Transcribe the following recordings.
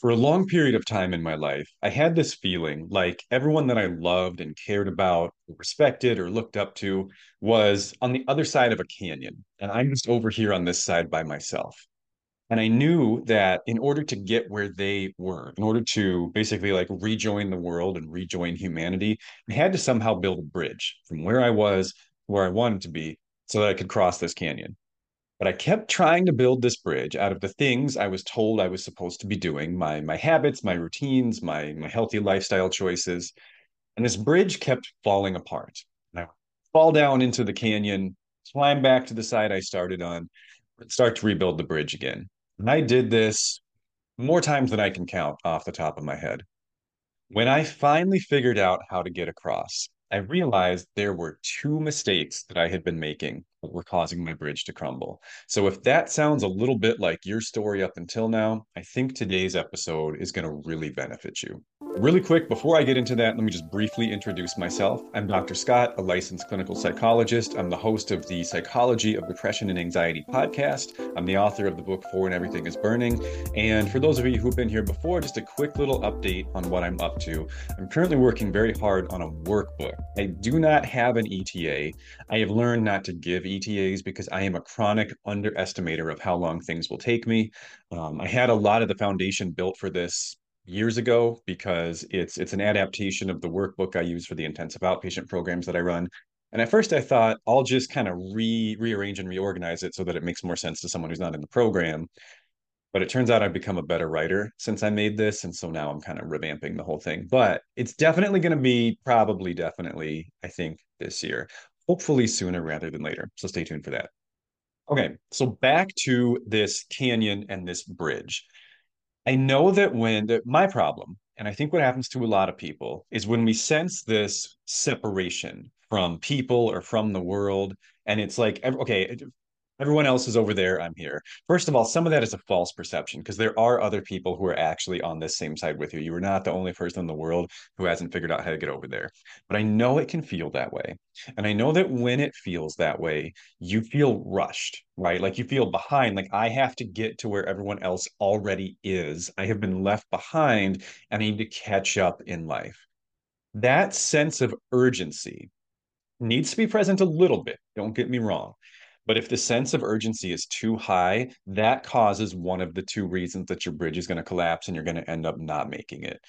For a long period of time in my life, I had this feeling like everyone that I loved and cared about, respected, or looked up to was on the other side of a canyon. And I'm just over here on this side by myself. And I knew that in order to get where they were, in order to basically like rejoin the world and rejoin humanity, I had to somehow build a bridge from where I was where I wanted to be so that I could cross this canyon. But I kept trying to build this bridge out of the things I was told I was supposed to be doing, my my habits, my routines, my my healthy lifestyle choices. And this bridge kept falling apart. And I fall down into the canyon, climb back to the side I started on, start to rebuild the bridge again. And I did this more times than I can count off the top of my head. When I finally figured out how to get across, I realized there were two mistakes that I had been making were causing my bridge to crumble. So, if that sounds a little bit like your story up until now, I think today's episode is going to really benefit you. Really quick, before I get into that, let me just briefly introduce myself. I'm Dr. Scott, a licensed clinical psychologist. I'm the host of the Psychology of Depression and Anxiety podcast. I'm the author of the book For When Everything is Burning. And for those of you who've been here before, just a quick little update on what I'm up to. I'm currently working very hard on a workbook. I do not have an ETA. I have learned not to give ETAs because I am a chronic underestimator of how long things will take me. Um, I had a lot of the foundation built for this years ago because it's it's an adaptation of the workbook I use for the intensive outpatient programs that I run. And at first I thought I'll just kind of re rearrange and reorganize it so that it makes more sense to someone who's not in the program. But it turns out I've become a better writer since I made this. And so now I'm kind of revamping the whole thing. But it's definitely going to be probably, definitely, I think, this year. Hopefully sooner rather than later. So stay tuned for that. Okay, so back to this canyon and this bridge. I know that when that my problem, and I think what happens to a lot of people is when we sense this separation from people or from the world, and it's like, okay, everyone else is over there i'm here. First of all some of that is a false perception because there are other people who are actually on this same side with you. You are not the only person in the world who hasn't figured out how to get over there. But i know it can feel that way. And i know that when it feels that way you feel rushed right? Like you feel behind like i have to get to where everyone else already is. I have been left behind. And i need to catch up in life. That sense of urgency needs to be present a little bit don't get me wrong but if the sense of urgency is too high, that causes one of the two reasons that your bridge is going to collapse and you're going to end up not making it.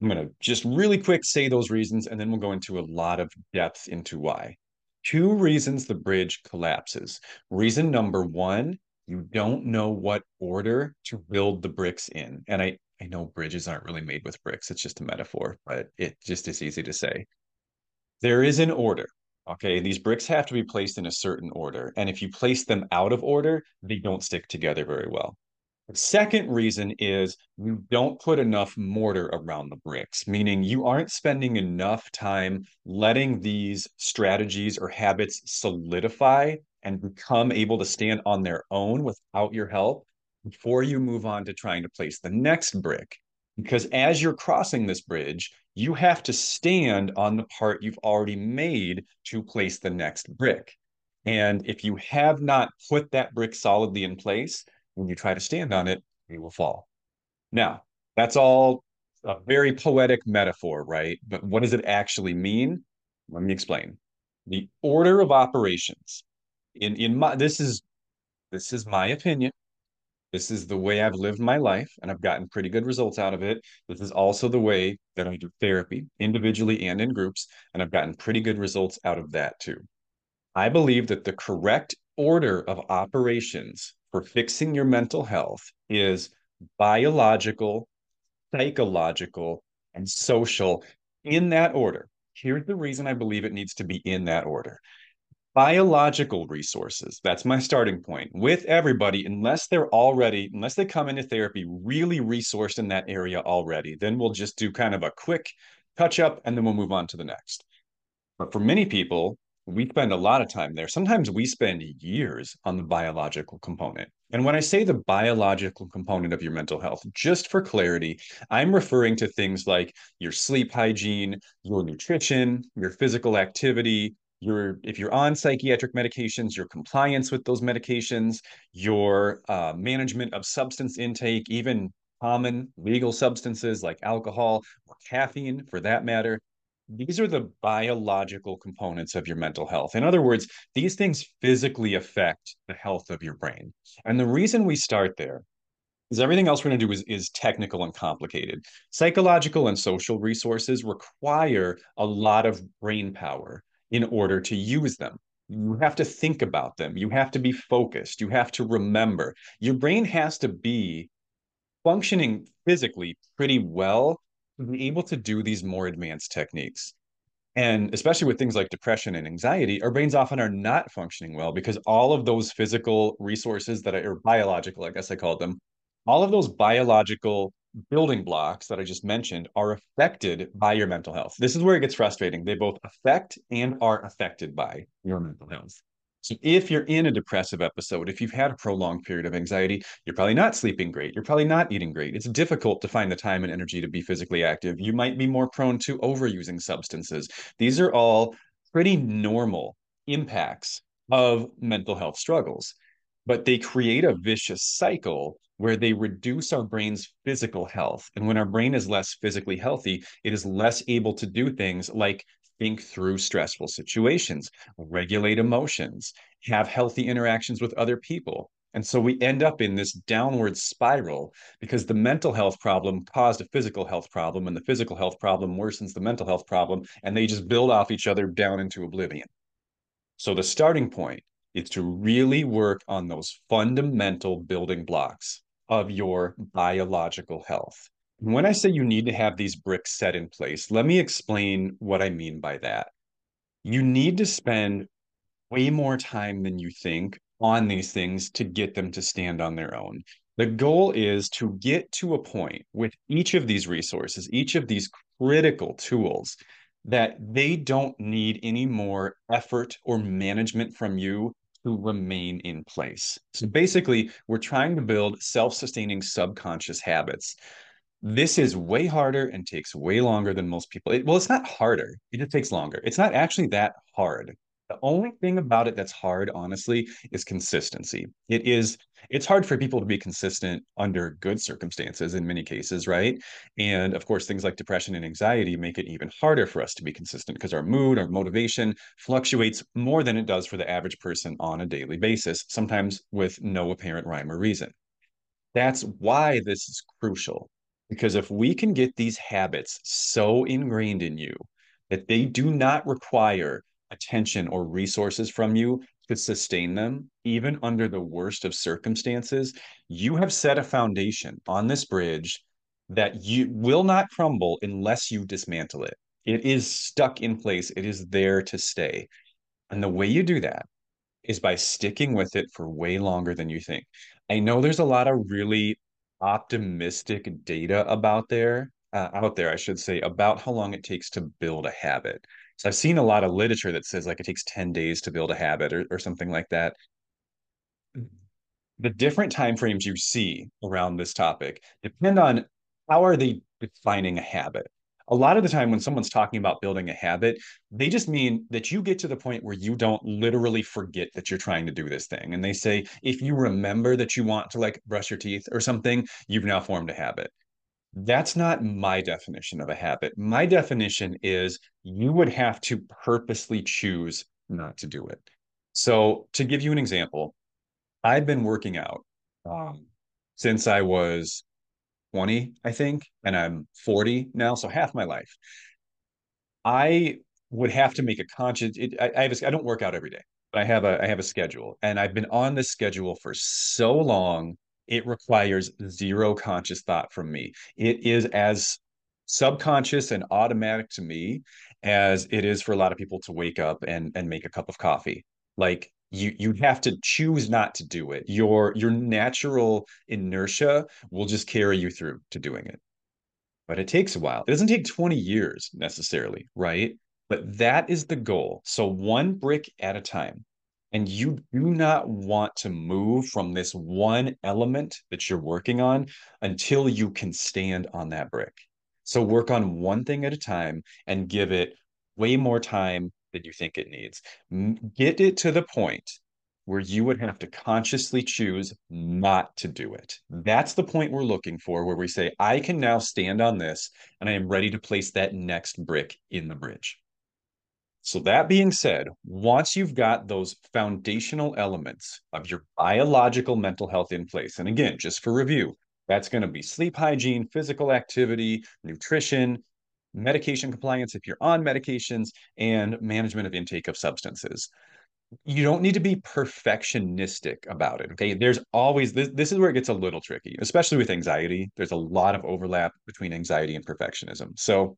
I'm going to just really quick say those reasons and then we'll go into a lot of depth into why. Two reasons the bridge collapses. Reason number one, you don't know what order to build the bricks in. And I, I know bridges aren't really made with bricks, it's just a metaphor, but it just is easy to say. There is an order. Okay, these bricks have to be placed in a certain order. And if you place them out of order, they don't stick together very well. The second reason is you don't put enough mortar around the bricks, meaning you aren't spending enough time letting these strategies or habits solidify and become able to stand on their own without your help before you move on to trying to place the next brick. Because as you're crossing this bridge, you have to stand on the part you've already made to place the next brick. And if you have not put that brick solidly in place, when you try to stand on it, it will fall. Now, that's all a very poetic metaphor, right? But what does it actually mean? Let me explain. The order of operations in in my this is this is my opinion this is the way I've lived my life, and I've gotten pretty good results out of it. This is also the way that I do therapy, individually and in groups, and I've gotten pretty good results out of that too. I believe that the correct order of operations for fixing your mental health is biological, psychological, and social in that order. Here's the reason I believe it needs to be in that order biological resources. That's my starting point with everybody, unless they're already, unless they come into therapy really resourced in that area already, then we'll just do kind of a quick touch up and then we'll move on to the next. But for many people, we spend a lot of time there. Sometimes we spend years on the biological component. And when I say the biological component of your mental health, just for clarity, I'm referring to things like your sleep hygiene, your nutrition, your physical activity, if you're on psychiatric medications, your compliance with those medications, your uh, management of substance intake, even common legal substances like alcohol or caffeine for that matter these are the biological components of your mental health. In other words, these things physically affect the health of your brain. And the reason we start there is everything else we're going to do is, is technical and complicated. Psychological and social resources require a lot of brain power in order to use them. You have to think about them. You have to be focused. You have to remember. Your brain has to be functioning physically pretty well to be able to do these more advanced techniques. And especially with things like depression and anxiety, our brains often are not functioning well because all of those physical resources that are biological, I guess I called them, all of those biological building blocks that I just mentioned are affected by your mental health. This is where it gets frustrating. They both affect and are affected by your mental health. So if you're in a depressive episode, if you've had a prolonged period of anxiety, you're probably not sleeping great. You're probably not eating great. It's difficult to find the time and energy to be physically active. You might be more prone to overusing substances. These are all pretty normal impacts of mental health struggles, but they create a vicious cycle where they reduce our brain's physical health. And when our brain is less physically healthy, it is less able to do things like think through stressful situations, regulate emotions, have healthy interactions with other people. And so we end up in this downward spiral because the mental health problem caused a physical health problem, and the physical health problem worsens the mental health problem, and they just build off each other down into oblivion. So the starting point is to really work on those fundamental building blocks of your biological health. When I say you need to have these bricks set in place, let me explain what I mean by that. You need to spend way more time than you think on these things to get them to stand on their own. The goal is to get to a point with each of these resources, each of these critical tools, that they don't need any more effort or management from you to remain in place. So basically, we're trying to build self sustaining subconscious habits this is way harder and takes way longer than most people. It, well, it's not harder. It just takes longer. It's not actually that hard. The only thing about it that's hard, honestly, is consistency. It is it's hard for people to be consistent under good circumstances in many cases, right? And of course, things like depression and anxiety make it even harder for us to be consistent because our mood, our motivation fluctuates more than it does for the average person on a daily basis, sometimes with no apparent rhyme or reason. That's why this is crucial because if we can get these habits so ingrained in you that they do not require attention or resources from you to sustain them, even under the worst of circumstances, you have set a foundation on this bridge that you will not crumble unless you dismantle it. It is stuck in place, it is there to stay. And the way you do that is by sticking with it for way longer than you think. I know there's a lot of really optimistic data about there uh, out there, I should say, about how long it takes to build a habit. So I've seen a lot of literature that says like it takes 10 days to build a habit or, or something like that. Mm. The different time frames you see around this topic depend on how are they defining a habit a lot of the time when someone's talking about building a habit, they just mean that you get to the point where you don't literally forget that you're trying to do this thing. And they say, if you remember that you want to like brush your teeth or something, you've now formed a habit. That's not my definition of a habit. My definition is you would have to purposely choose not to do it. So, to give you an example, I've been working out um, since I was 20, I think, and I'm 40 now, so half my life. I would have to make a conscious. It, I, I, have a, I don't work out every day, but I have a I have a schedule, and I've been on this schedule for so long. It requires zero conscious thought from me. It is as subconscious and automatic to me as it is for a lot of people to wake up and and make a cup of coffee. Like you you have to choose not to do it. Your your natural inertia will just carry you through to doing it. But it takes a while. It doesn't take 20 years necessarily, right? But that is the goal. So one brick at a time. And you do not want to move from this one element that you're working on until you can stand on that brick. So work on one thing at a time and give it way more time than you think it needs. Get it to the point where you would have to consciously choose not to do it. That's the point we're looking for, where we say, I can now stand on this and I am ready to place that next brick in the bridge. So, that being said, once you've got those foundational elements of your biological mental health in place, and again, just for review, that's going to be sleep hygiene, physical activity, nutrition, medication compliance if you're on medications, and management of intake of substances. You don't need to be perfectionistic about it. Okay. There's always this, this is where it gets a little tricky, especially with anxiety. There's a lot of overlap between anxiety and perfectionism. So,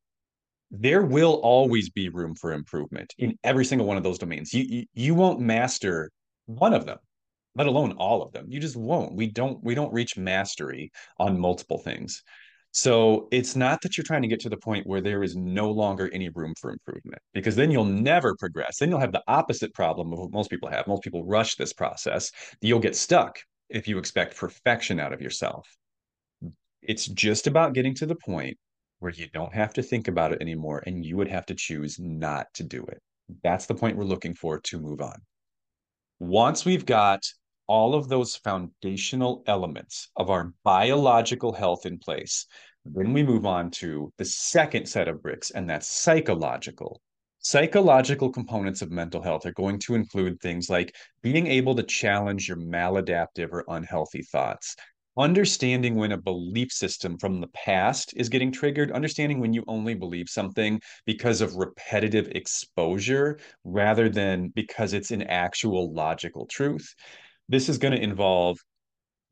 there will always be room for improvement in every single one of those domains. You, you you won't master one of them, let alone all of them. You just won't. We don't we don't reach mastery on multiple things. So it's not that you're trying to get to the point where there is no longer any room for improvement, because then you'll never progress. Then you'll have the opposite problem of what most people have. Most people rush this process. You'll get stuck if you expect perfection out of yourself. It's just about getting to the point where you don't have to think about it anymore and you would have to choose not to do it. That's the point we're looking for to move on. Once we've got all of those foundational elements of our biological health in place, then we move on to the second set of bricks, and that's psychological. Psychological components of mental health are going to include things like being able to challenge your maladaptive or unhealthy thoughts, understanding when a belief system from the past is getting triggered, understanding when you only believe something because of repetitive exposure rather than because it's an actual logical truth. This is going to involve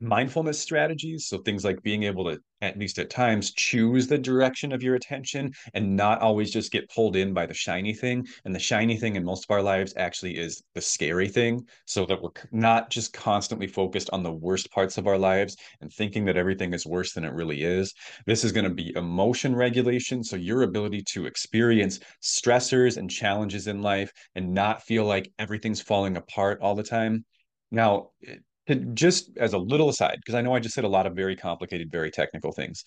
mindfulness strategies. So things like being able to, at least at times, choose the direction of your attention and not always just get pulled in by the shiny thing. And the shiny thing in most of our lives actually is the scary thing. So that we're not just constantly focused on the worst parts of our lives and thinking that everything is worse than it really is. This is going to be emotion regulation. So your ability to experience stressors and challenges in life and not feel like everything's falling apart all the time. Now, eh, just as a little aside, because I know I just said a lot of very complicated, very technical things.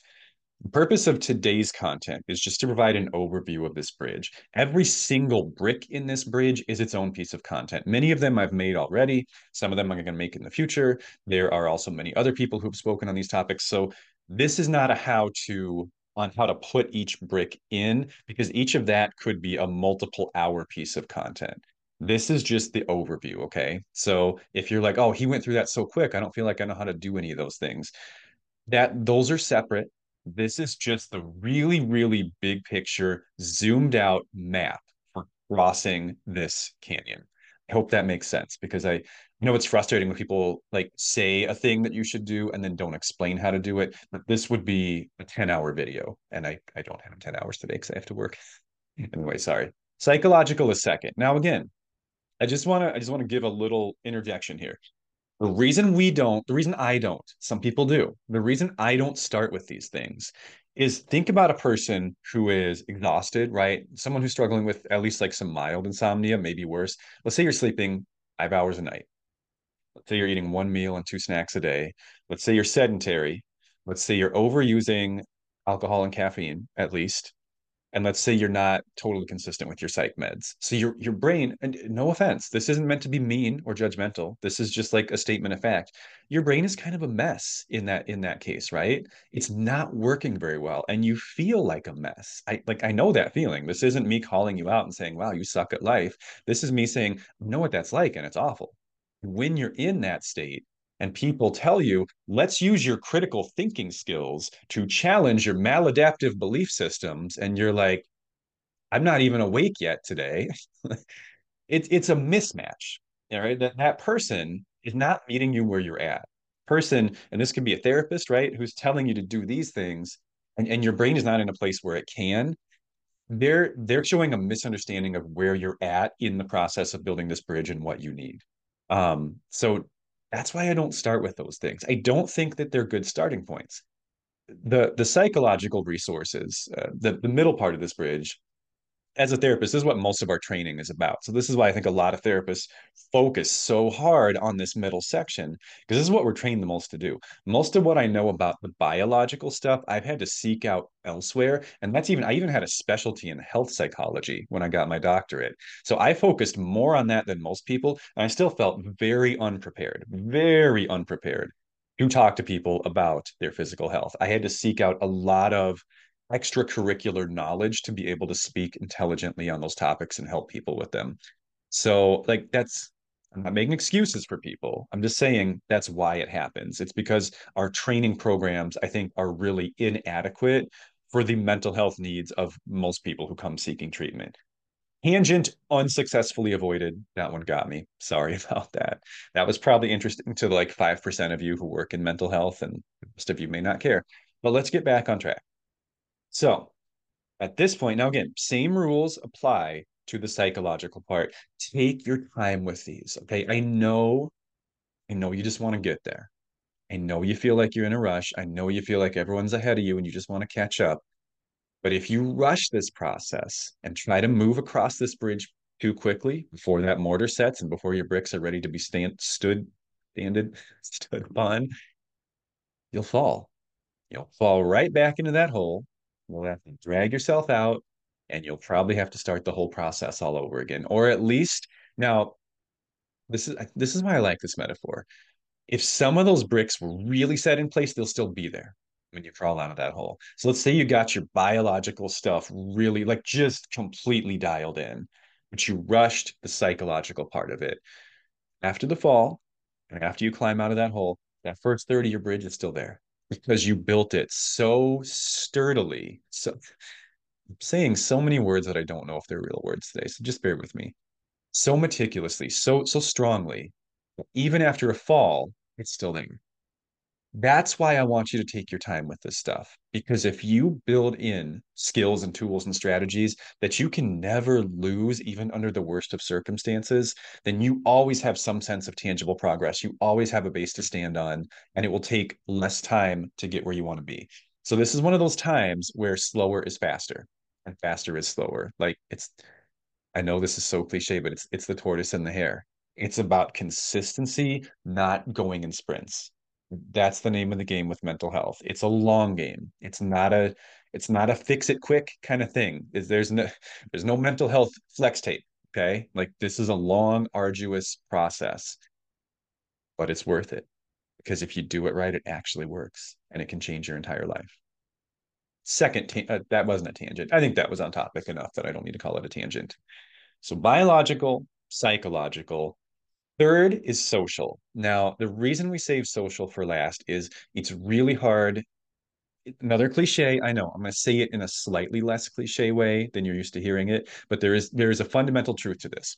The purpose of today's content is just to provide an overview of this bridge. Every single brick in this bridge is its own piece of content. Many of them I've made already. Some of them I'm going to make in the future. There are also many other people who've spoken on these topics. So this is not a how to on how to put each brick in because each of that could be a multiple hour piece of content. This is just the overview, okay? So if you're like, oh, he went through that so quick, I don't feel like I know how to do any of those things. That those are separate. This is just the really, really big picture, zoomed out map for crossing this canyon. I hope that makes sense because I know it's frustrating when people like say a thing that you should do and then don't explain how to do it. But this would be a 10 hour video. And I, I don't have 10 hours today because I have to work. anyway, sorry. Psychological is second. Now, again, I just want to I just want to give a little interjection here. The reason we don't, the reason I don't, some people do. The reason I don't start with these things is think about a person who is exhausted, right? Someone who's struggling with at least like some mild insomnia, maybe worse. Let's say you're sleeping five hours a night. Let's say you're eating one meal and two snacks a day. Let's say you're sedentary. Let's say you're overusing alcohol and caffeine, at least and let's say you're not totally consistent with your psych meds. So your your brain and no offense this isn't meant to be mean or judgmental. This is just like a statement of fact. Your brain is kind of a mess in that in that case right? It's not working very well and you feel like a mess. I like i know that feeling. This isn't me calling you out and saying wow you suck at life. This is me saying know what that's like and it's awful. When you're in that state and people tell you, let's use your critical thinking skills to challenge your maladaptive belief systems. And you're like, I'm not even awake yet today. it, it's a mismatch. All right. That, that person is not meeting you where you're at. Person, and this can be a therapist, right? Who's telling you to do these things, and, and your brain is not in a place where it can. they're they're showing a misunderstanding of where you're at in the process of building this bridge and what you need. Um, so that's why I don't start with those things. I don't think that they're good starting points. The the psychological resources, uh, the the middle part of this bridge as a therapist, this is what most of our training is about. So this is why I think a lot of therapists focus so hard on this middle section because this is what we're trained the most to do. Most of what I know about the biological stuff, I've had to seek out elsewhere, and that's even I even had a specialty in health psychology when I got my doctorate. So I focused more on that than most people, and I still felt very unprepared, very unprepared to talk to people about their physical health. I had to seek out a lot of extracurricular knowledge to be able to speak intelligently on those topics and help people with them. So, like, that's, I'm not making excuses for people. I'm just saying that's why it happens. It's because our training programs, I think, are really inadequate for the mental health needs of most people who come seeking treatment. Tangent unsuccessfully avoided. That one got me. Sorry about that. That was probably interesting to like 5% of you who work in mental health, and most of you may not care. But let's get back on track. So at this point, now again, same rules apply to the psychological part. Take your time with these. Okay. I know, I know you just want to get there. I know you feel like you're in a rush. I know you feel like everyone's ahead of you and you just want to catch up. But if you rush this process and try to move across this bridge too quickly before that mortar sets and before your bricks are ready to be stand stood standed stood upon, you'll fall. You'll fall right back into that hole You'll have to drag yourself out and you'll probably have to start the whole process all over again. Or at least now this is this is why I like this metaphor. If some of those bricks were really set in place, they'll still be there when you crawl out of that hole. So let's say you got your biological stuff really like just completely dialed in, but you rushed the psychological part of it. After the fall, and after you climb out of that hole, that first third of your bridge is still there because you built it so sturdily. So I'm saying so many words that I don't know if they're real words today. So just bear with me. So meticulously, so so strongly, even after a fall, it's still there. That's why I want you to take your time with this stuff. Because if you build in skills and tools and strategies that you can never lose, even under the worst of circumstances, then you always have some sense of tangible progress. You always have a base to stand on, and it will take less time to get where you want to be. So, this is one of those times where slower is faster and faster is slower. Like it's, I know this is so cliche, but it's it's the tortoise and the hare. It's about consistency, not going in sprints that's the name of the game with mental health. It's a long game. It's not a it's not a fix it quick kind of thing. Is there's no there's no mental health flex tape. Okay. Like this is a long, arduous process, but it's worth it because if you do it right, it actually works and it can change your entire life. Second, ta- uh, that wasn't a tangent. I think that was on topic enough that I don't need to call it a tangent. So, biological, psychological, Third is social. Now, the reason we save social for last is it's really hard. Another cliche, I know, I'm going to say it in a slightly less cliche way than you're used to hearing it, but there is there is a fundamental truth to this.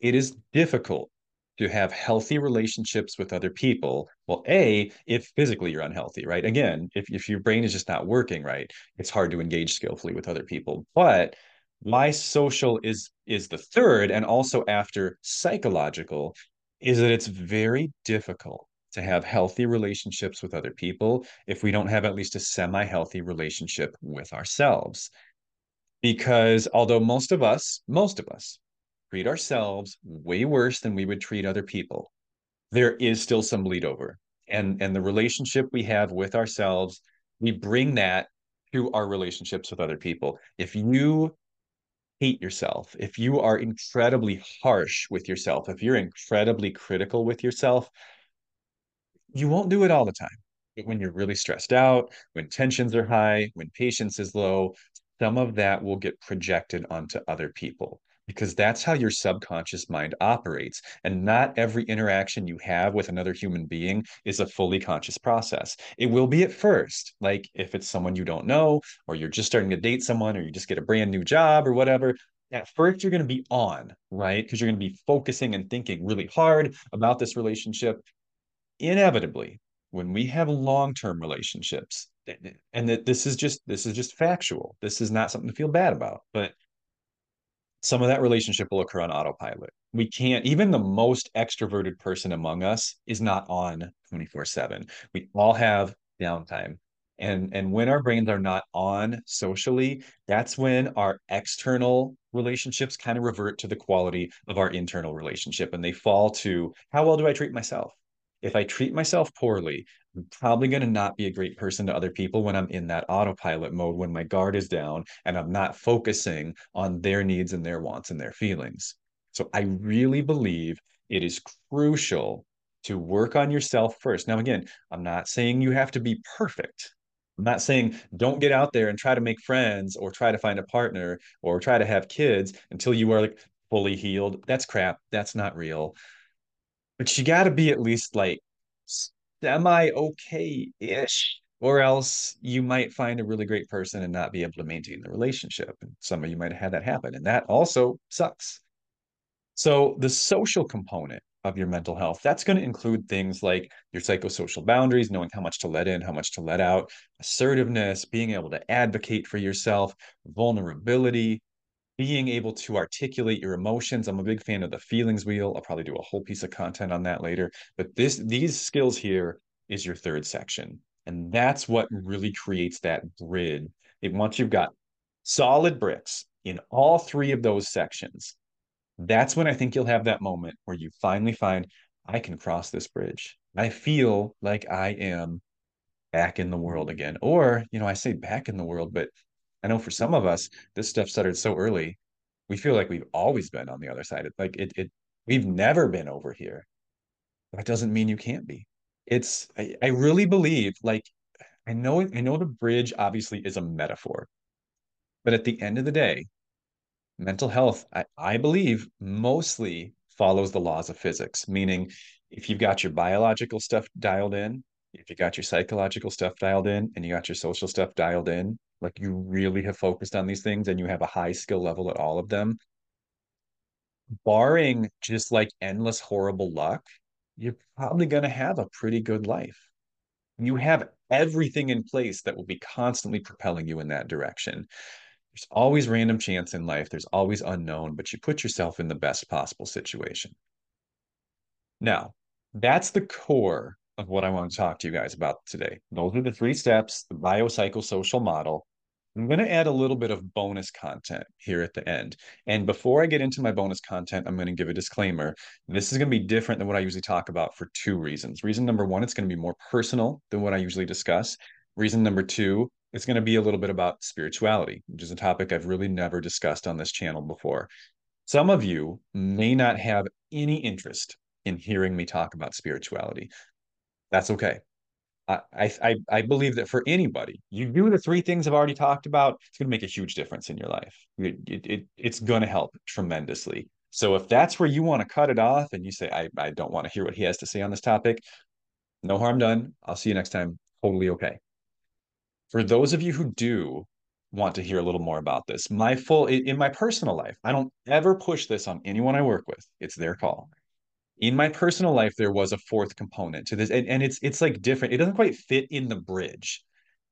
It is difficult to have healthy relationships with other people. Well, A, if physically you're unhealthy, right? Again, if, if your brain is just not working right, it's hard to engage skillfully with other people. But why mm-hmm. social is is the third and also after psychological is that it's very difficult to have healthy relationships with other people if we don't have at least a semi-healthy relationship with ourselves. Because although most of us most of us treat ourselves way worse than we would treat other people there is still some bleed over. And and the relationship we have with ourselves we bring that to our relationships with other people. If you hate yourself, if you are incredibly harsh with yourself, if you're incredibly critical with yourself, you won't do it all the time. But when you're really stressed out, when tensions are high, when patience is low, some of that will get projected onto other people because that's how your subconscious mind operates. And not every interaction you have with another human being is a fully conscious process. It will be at first, like if it's someone you don't know, or you're just starting to date someone, or you just get a brand new job or whatever. At first, you're going to be on, right? Because you're going to be focusing and thinking really hard about this relationship. Inevitably, when we have long term relationships, and that this is just this is just factual. This is not something to feel bad about. But some of that relationship will occur on autopilot. We can't, even the most extroverted person among us is not on 24 7. We all have downtime. And, and when our brains are not on socially, that's when our external relationships kind of revert to the quality of our internal relationship and they fall to how well do I treat myself? If I treat myself poorly, I'm probably going to not be a great person to other people when I'm in that autopilot mode, when my guard is down and I'm not focusing on their needs and their wants and their feelings. So I really believe it is crucial to work on yourself first. Now, again, I'm not saying you have to be perfect. I'm not saying don't get out there and try to make friends or try to find a partner or try to have kids until you are like fully healed. That's crap. That's not real but you got to be at least like semi okay ish, or else you might find a really great person and not be able to maintain the relationship. And some of you might have had that happen, and that also sucks. So, the social component of your mental health, that's going to include things like your psychosocial boundaries, knowing how much to let in, how much to let out, assertiveness, being able to advocate for yourself, vulnerability, being able to articulate your emotions. I'm a big fan of the feelings wheel. I'll probably do a whole piece of content on that later. But this these skills here is your third section. And that's what really creates that grid. It, once you've got solid bricks in all three of those sections, that's when I think you'll have that moment where you finally find I can cross this bridge. I feel like I am back in the world again. Or, you know, I say back in the world, but I know for some of us, this stuff started so early. We feel like we've always been on the other side. Like it, it we've never been over here. That doesn't mean you can't be. It's I, I really believe like I know I know the bridge obviously is a metaphor, but at the end of the day, mental health, I, I believe, mostly follows the laws of physics, meaning if you've got your biological stuff dialed in, if you got your psychological stuff dialed in, and you got your social stuff dialed in, like you really have focused on these things and you have a high skill level at all of them, barring just like endless horrible luck, you're probably going to have a pretty good life. You have everything in place that will be constantly propelling you in that direction. There's always random chance in life, there's always unknown, but you put yourself in the best possible situation. Now, that's the core of what I want to talk to you guys about today. Those are the three steps, the biopsychosocial model. I'm going to add a little bit of bonus content here at the end. And before I get into my bonus content, I'm going to give a disclaimer. This is going to be different than what I usually talk about for two reasons. Reason number one, it's going to be more personal than what I usually discuss. Reason number two, it's going to be a little bit about spirituality, which is a topic I've really never discussed on this channel before. Some of you may not have any interest in hearing me talk about spirituality. That's okay. I, I I believe that for anybody, you do the three things I've already talked about, it's going to make a huge difference in your life. It, it, it it's going to help tremendously. So if that's where you want to cut it off and you say, I, I don't want to hear what he has to say on this topic, no harm done. I'll see you next time. Totally okay. For those of you who do want to hear a little more about this, my full in my personal life, I don't ever push this on anyone I work with. It's their call in my personal life there was a fourth component to this and, and it's it's like different. It doesn't quite fit in the bridge.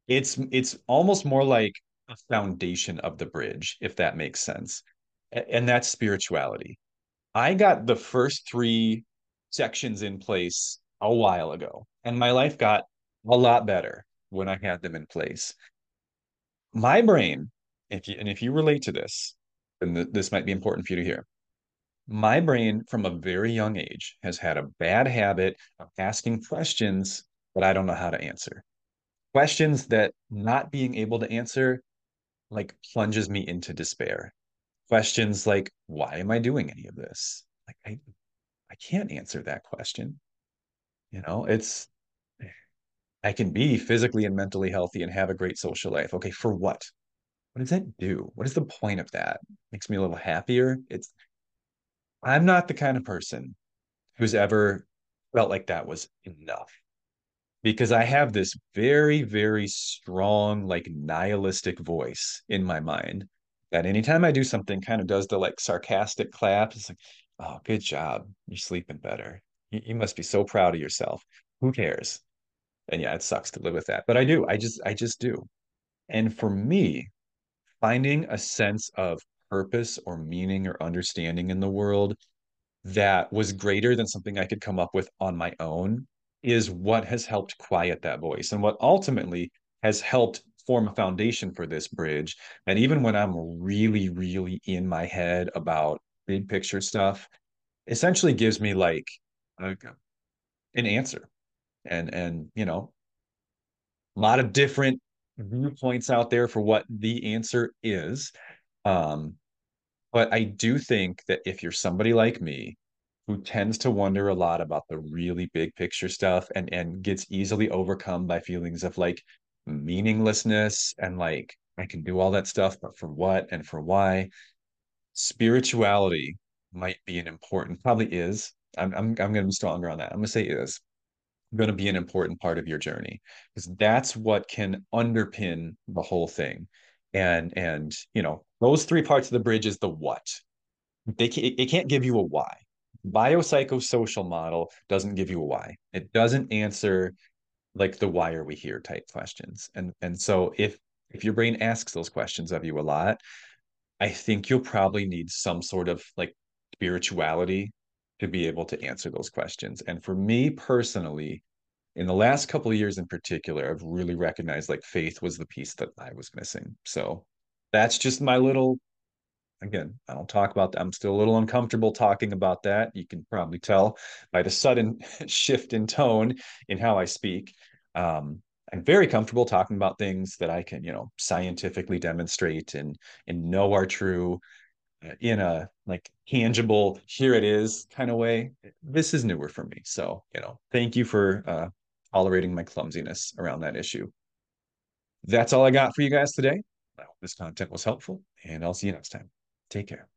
It's it's almost more like a foundation of the bridge if that makes sense and that's spirituality. I got the first three sections in place a while ago and my life got a lot better when i had them in place. My brain if you and if you relate to this then this might be important for you to hear my brain from a very young age has had a bad habit of asking questions that I don't know how to answer. Questions that not being able to answer like plunges me into despair. Questions like, why am I doing any of this? Like I I can't answer that question. You know, it's I can be physically and mentally healthy and have a great social life. Okay, for what? What does that do? What is the point of that? Makes me a little happier. It's I'm not the kind of person who's ever felt like that was enough because I have this very, very strong, like nihilistic voice in my mind that anytime I do something kind of does the like sarcastic clap. It's like, oh, good job. You're sleeping better. You, you must be so proud of yourself. Who cares? And yeah, it sucks to live with that, but I do. I just I just do. And for me, finding a sense of purpose or meaning or understanding in the world that was greater than something I could come up with on my own is what has helped quiet that voice and what ultimately has helped form a foundation for this bridge. And even when I'm really, really in my head about big picture stuff, essentially gives me like a, an answer. And and you know a lot of different viewpoints out there for what the answer is. Um but i do think that if you're somebody like me who tends to wonder a lot about the really big picture stuff and and gets easily overcome by feelings of like meaninglessness and like i can do all that stuff but for what and for why? Spirituality might be an important probably is. I'm i'm, I'm going to be stronger on that. I'm going to say is going to be an important part of your journey because that's what can underpin the whole thing and and you know those three parts of the bridge is the what. They can, it can't give you a why. Biopsychosocial model doesn't give you a why. It doesn't answer like the why are we here type questions. And and so if if your brain asks those questions of you a lot i think you'll probably need some sort of like spirituality to be able to answer those questions. And for me personally in the last couple of years in particular, I've really recognized like faith was the piece that I was missing. So that's just my little, again, I don't talk about that. I'm still a little uncomfortable talking about that. You can probably tell by the sudden shift in tone in how I speak. Um, I'm very comfortable talking about things that I can, you know, scientifically demonstrate and and know are true in a like tangible here it is kind of way this is newer for me so you know thank you for uh tolerating my clumsiness around that issue. That's all i got for you guys today. I hope this content was helpful and i'll see you next time. Take care